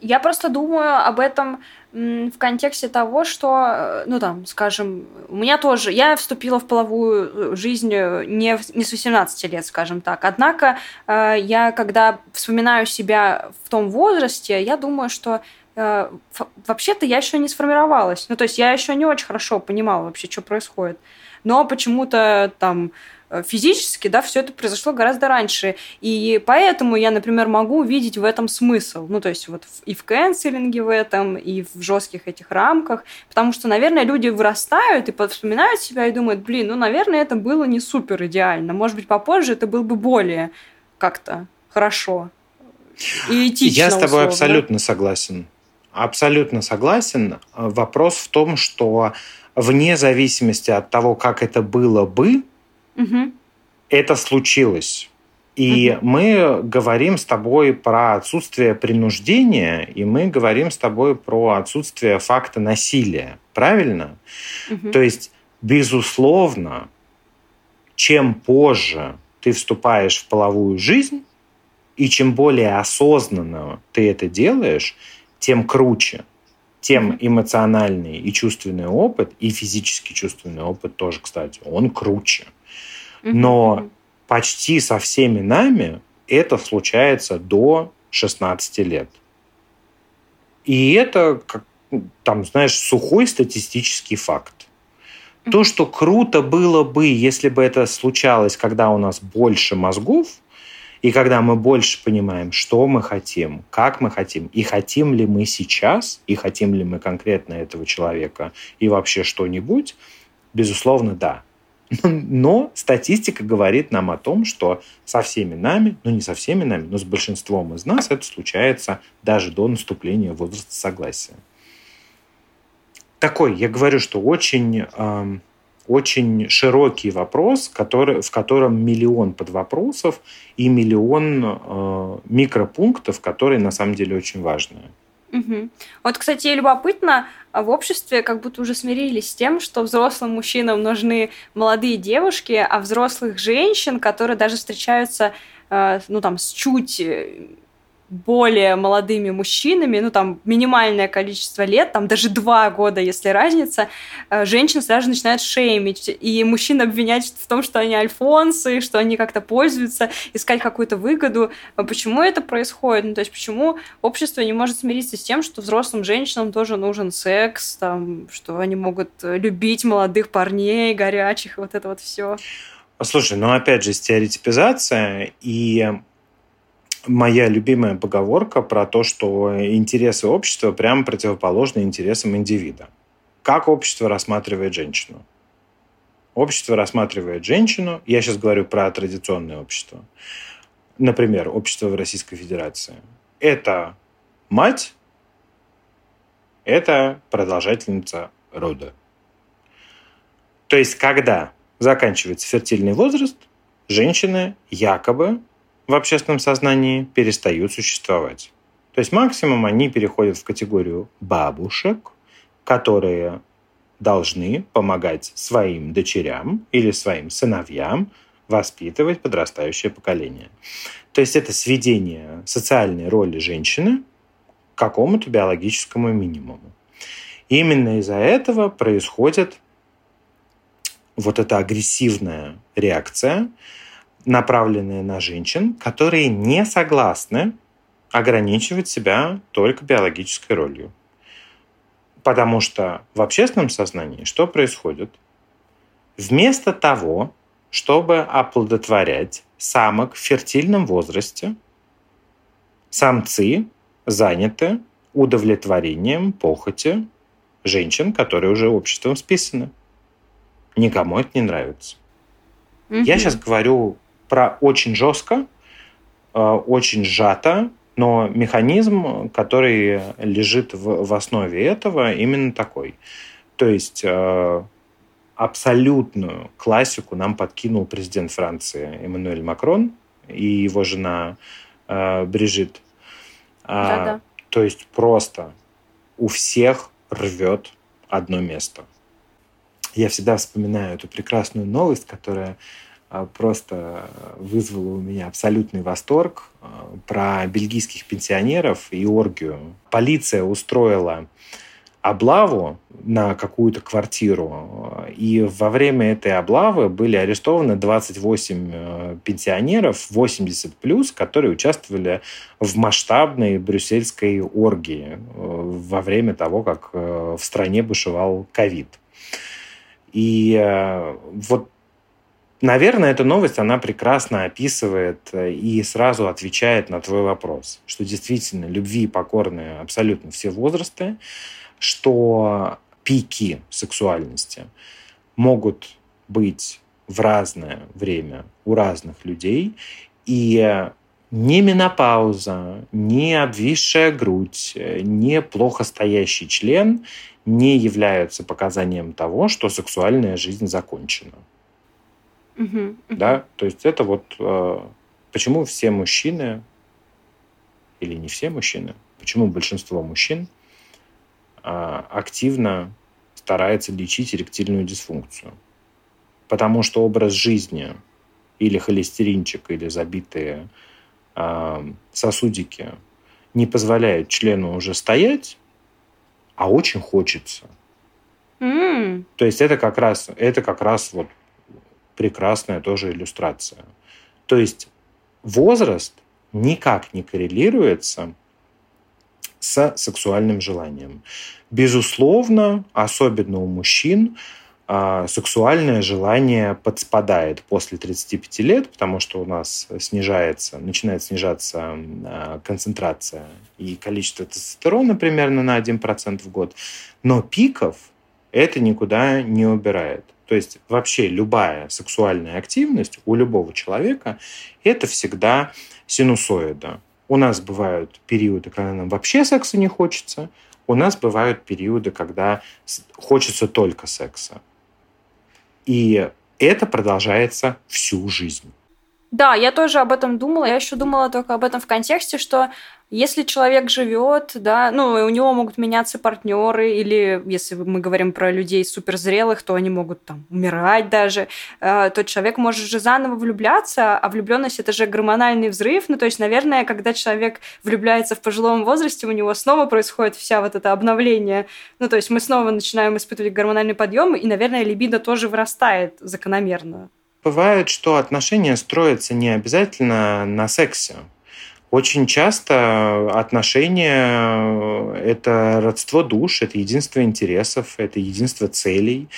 я просто думаю об этом в контексте того, что, э, ну там, скажем, у меня тоже, я вступила в половую э, жизнь э, не, не с 18 лет, скажем так. Однако я, когда вспоминаю себя в том возрасте, я думаю, что вообще-то я еще не сформировалась. Ну, то есть я еще не очень хорошо понимала вообще, что происходит. Но почему-то там физически, да, все это произошло гораздо раньше. И поэтому я, например, могу увидеть в этом смысл. Ну, то есть вот и в кэнселинге в этом, и в жестких этих рамках. Потому что, наверное, люди вырастают и вспоминают себя и думают, блин, ну, наверное, это было не супер идеально. Может быть, попозже это было бы более как-то хорошо и этично. Я с тобой условно. абсолютно согласен. Абсолютно согласен. Вопрос в том, что вне зависимости от того, как это было бы, Угу. Это случилось. И угу. мы говорим с тобой про отсутствие принуждения, и мы говорим с тобой про отсутствие факта насилия. Правильно? Угу. То есть, безусловно, чем позже ты вступаешь в половую жизнь, и чем более осознанно ты это делаешь, тем круче, тем эмоциональный и чувственный опыт, и физический чувственный опыт тоже, кстати, он круче. Но почти со всеми нами это случается до 16 лет. И это, как, там, знаешь, сухой статистический факт. То, что круто было бы, если бы это случалось, когда у нас больше мозгов, и когда мы больше понимаем, что мы хотим, как мы хотим, и хотим ли мы сейчас, и хотим ли мы конкретно этого человека, и вообще что-нибудь, безусловно, да. Но статистика говорит нам о том, что со всеми нами, ну не со всеми нами, но с большинством из нас это случается даже до наступления возраста согласия. Такой, я говорю, что очень э, очень широкий вопрос, который, в котором миллион подвопросов и миллион э, микропунктов, которые на самом деле очень важные. Угу. Вот, кстати, любопытно, а в обществе как будто уже смирились с тем, что взрослым мужчинам нужны молодые девушки, а взрослых женщин, которые даже встречаются, э, ну там, с чуть э, более молодыми мужчинами, ну там минимальное количество лет, там даже два года, если разница, э, женщин сразу начинают шеймить, и мужчин обвинять в том, что они альфонсы, что они как-то пользуются, искать какую-то выгоду. А почему это происходит? Ну, то есть почему общество не может смириться с тем, что взрослым женщинам тоже нужен секс, там, что они могут любить молодых парней, горячих, вот это вот все. Слушай, ну опять же, стереотипизация и моя любимая поговорка про то, что интересы общества прямо противоположны интересам индивида. Как общество рассматривает женщину? Общество рассматривает женщину, я сейчас говорю про традиционное общество, например, общество в Российской Федерации. Это мать, это продолжательница рода. То есть, когда заканчивается фертильный возраст, женщины якобы в общественном сознании перестают существовать. То есть максимум они переходят в категорию бабушек, которые должны помогать своим дочерям или своим сыновьям воспитывать подрастающее поколение. То есть это сведение социальной роли женщины к какому-то биологическому минимуму. И именно из-за этого происходит вот эта агрессивная реакция, направленные на женщин, которые не согласны ограничивать себя только биологической ролью. Потому что в общественном сознании что происходит? Вместо того, чтобы оплодотворять самок в фертильном возрасте, самцы заняты удовлетворением похоти женщин, которые уже обществом списаны. Никому это не нравится. Угу. Я сейчас говорю про очень жестко, э, очень сжато, но механизм, который лежит в, в основе этого, именно такой. То есть э, абсолютную классику нам подкинул президент Франции Эммануэль Макрон и его жена э, Брижит. А, Да-да. То есть просто у всех рвет одно место. Я всегда вспоминаю эту прекрасную новость, которая просто вызвало у меня абсолютный восторг а, про бельгийских пенсионеров и оргию. Полиция устроила облаву на какую-то квартиру. И во время этой облавы были арестованы 28 э, пенсионеров, 80 плюс, которые участвовали в масштабной брюссельской оргии э, во время того, как э, в стране бушевал ковид. И вот Наверное, эта новость, она прекрасно описывает э, и сразу отвечает на твой вопрос, что действительно любви покорны абсолютно все возрасты, что пики сексуальности могут быть в разное время у разных людей, и ни менопауза, ни обвисшая грудь, ни плохо стоящий член не являются показанием того, что сексуальная жизнь закончена. Угу, Да, то есть это вот э, почему все мужчины или не все мужчины, почему большинство мужчин э, активно старается лечить эректильную дисфункцию. Потому что образ жизни или холестеринчик, или забитые э, сосудики не позволяют члену уже стоять, а очень хочется. Mm. То есть это как раз, это как раз вот прекрасная тоже иллюстрация. То есть возраст никак не коррелируется с сексуальным желанием. Безусловно, особенно у мужчин, а, сексуальное желание подспадает после 35 лет, потому что у нас снижается, начинает снижаться а, концентрация и количество тестостерона примерно на 1% в год. Но пиков это никуда не убирает. То есть вообще любая сексуальная активность у любого человека – это всегда синусоида. У нас бывают периоды, когда нам вообще секса не хочется, у нас бывают периоды, когда хочется только секса. И это продолжается всю жизнь. Да, я тоже об этом думала. Я еще думала только об этом в контексте, что если человек живет, да, ну, у него могут меняться партнеры, или если мы говорим про людей суперзрелых, то они могут там умирать даже, э, то человек может же заново влюбляться, а влюбленность это же гормональный взрыв. Ну, то есть, наверное, когда человек влюбляется в пожилом возрасте, у него снова происходит вся вот это обновление. Ну, то есть мы снова начинаем испытывать гормональный подъем, и, наверное, либидо тоже вырастает закономерно. Бывает, что отношения строятся не обязательно на сексе. Очень часто отношения – это родство душ, это единство интересов, это единство целей.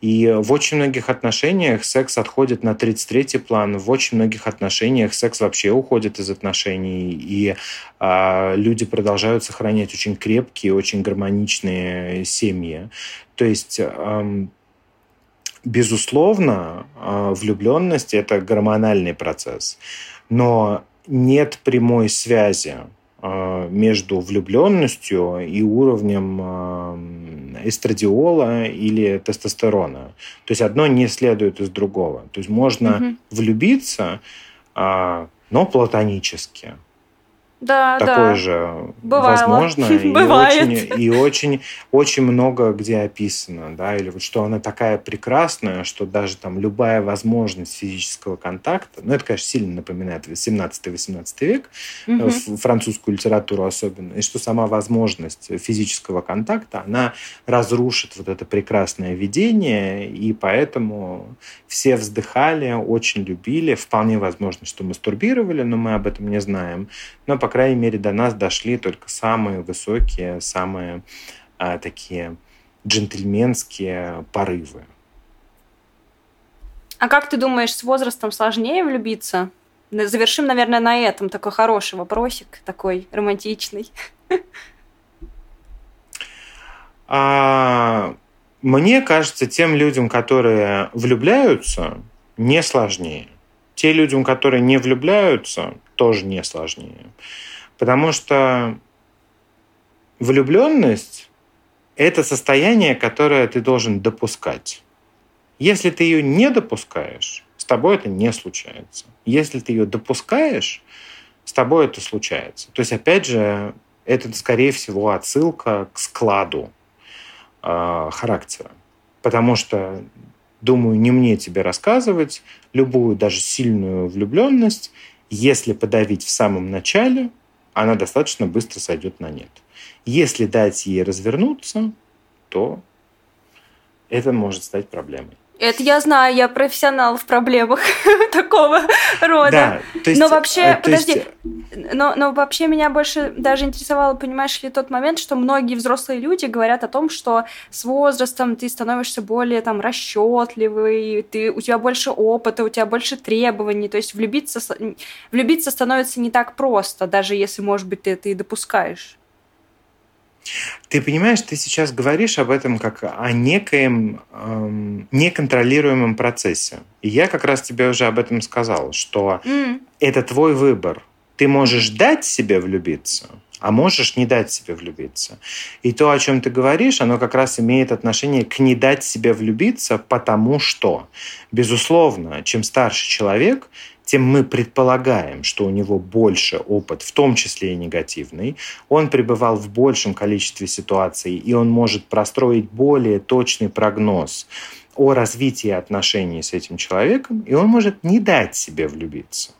И в очень многих отношениях секс отходит на 33-й план, в очень многих отношениях секс вообще уходит из отношений, и а, люди продолжают сохранять очень крепкие, очень гармоничные семьи. То есть Безусловно, а, влюбленность – это гормональный процесс, но нет прямой связи а, между влюбленностью и уровнем а, эстрадиола или тестостерона. То есть одно не следует из другого. То есть можно угу. влюбиться, но платонически. Да, такое да. же Бывало. возможно. И очень, и очень, очень много где описано, да, или вот что она такая прекрасная, что даже там любая возможность физического контакта, ну, это, конечно, сильно напоминает 17-18 век, угу. французскую литературу особенно, и что сама возможность физического контакта, она разрушит вот это прекрасное видение, и поэтому все вздыхали, очень любили, вполне возможно, что мастурбировали, но мы об этом не знаем, но, по крайней мере, до нас дошли только самые высокие, самые а, такие джентльменские порывы. А как ты думаешь, с возрастом сложнее влюбиться? Завершим, наверное, на этом такой хороший вопросик, такой романтичный. А, мне кажется, тем людям, которые влюбляются, не сложнее. Те людям, которые не влюбляются, тоже не сложнее. Потому что влюбленность – это состояние, которое ты должен допускать. Если ты ее не допускаешь, с тобой это не случается. Если ты ее допускаешь, с тобой это случается. То есть, опять же, это, скорее всего, отсылка к складу э, характера. Потому что Думаю, не мне тебе рассказывать. Любую, даже сильную влюбленность, если подавить в самом начале, она достаточно быстро сойдет на нет. Если дать ей развернуться, то это может стать проблемой. Это я знаю, я профессионал в проблемах такого рода. Да, то есть, но вообще, э, подожди, есть... но, но вообще меня больше даже интересовало, понимаешь ли, тот момент, что многие взрослые люди говорят о том, что с возрастом ты становишься более там расчетливый, ты, у тебя больше опыта, у тебя больше требований, то есть влюбиться, влюбиться становится не так просто, даже если, может быть, ты это и допускаешь. Ты понимаешь, ты сейчас говоришь об этом как о некоем эм, неконтролируемом процессе. И я как раз тебе уже об этом сказал, что mm. это твой выбор. Ты можешь дать себе влюбиться, а можешь не дать себе влюбиться. И то, о чем ты говоришь, оно как раз имеет отношение к не дать себе влюбиться, потому что, безусловно, чем старше человек, тем мы предполагаем, что у него больше опыт, в том числе и негативный. Он пребывал в большем количестве ситуаций, и он может простроить более точный прогноз о развитии отношений с этим человеком, и он может не дать себе влюбиться.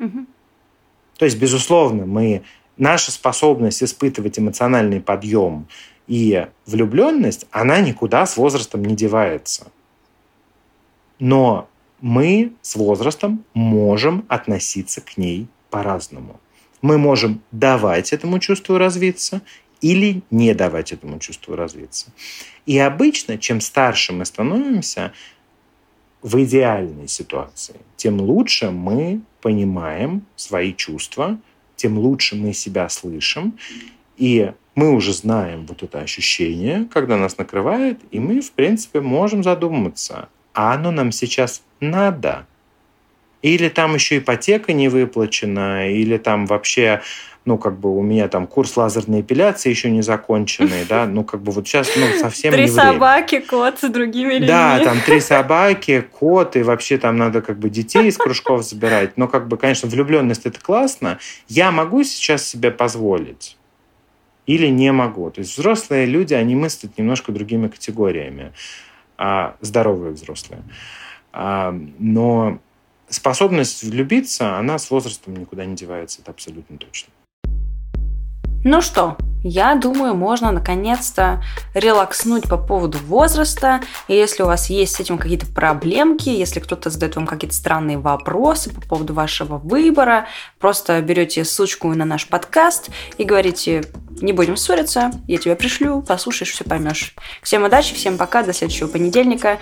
Угу. То есть, безусловно, мы, наша способность испытывать эмоциональный подъем и влюбленность, она никуда с возрастом не девается. Но мы с возрастом можем относиться к ней по-разному. Мы можем давать этому чувству развиться или не давать этому чувству развиться. И обычно, чем старше мы становимся в идеальной ситуации, тем лучше мы понимаем свои чувства, тем лучше мы себя слышим, и мы уже знаем вот это ощущение, когда нас накрывает, и мы, в принципе, можем задуматься, а оно нам сейчас надо. Или там еще ипотека не выплачена, или там вообще ну, как бы у меня там курс лазерной эпиляции еще не законченный, да, ну, как бы вот сейчас, ну, совсем Три не время. собаки, кот с другими людьми. Да, там три собаки, кот, и вообще там надо как бы детей из кружков забирать. Но, как бы, конечно, влюбленность это классно. Я могу сейчас себе позволить или не могу. То есть взрослые люди, они мыслят немножко другими категориями. А, здоровые взрослые. А, но способность влюбиться, она с возрастом никуда не девается, это абсолютно точно. Ну что, я думаю, можно наконец-то релакснуть по поводу возраста. И если у вас есть с этим какие-то проблемки, если кто-то задает вам какие-то странные вопросы по поводу вашего выбора, просто берете ссылочку на наш подкаст и говорите, не будем ссориться, я тебя пришлю, послушаешь, все поймешь. Всем удачи, всем пока, до следующего понедельника.